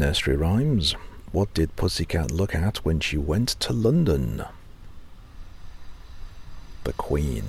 Nursery rhymes. What did Pussycat look at when she went to London? The Queen.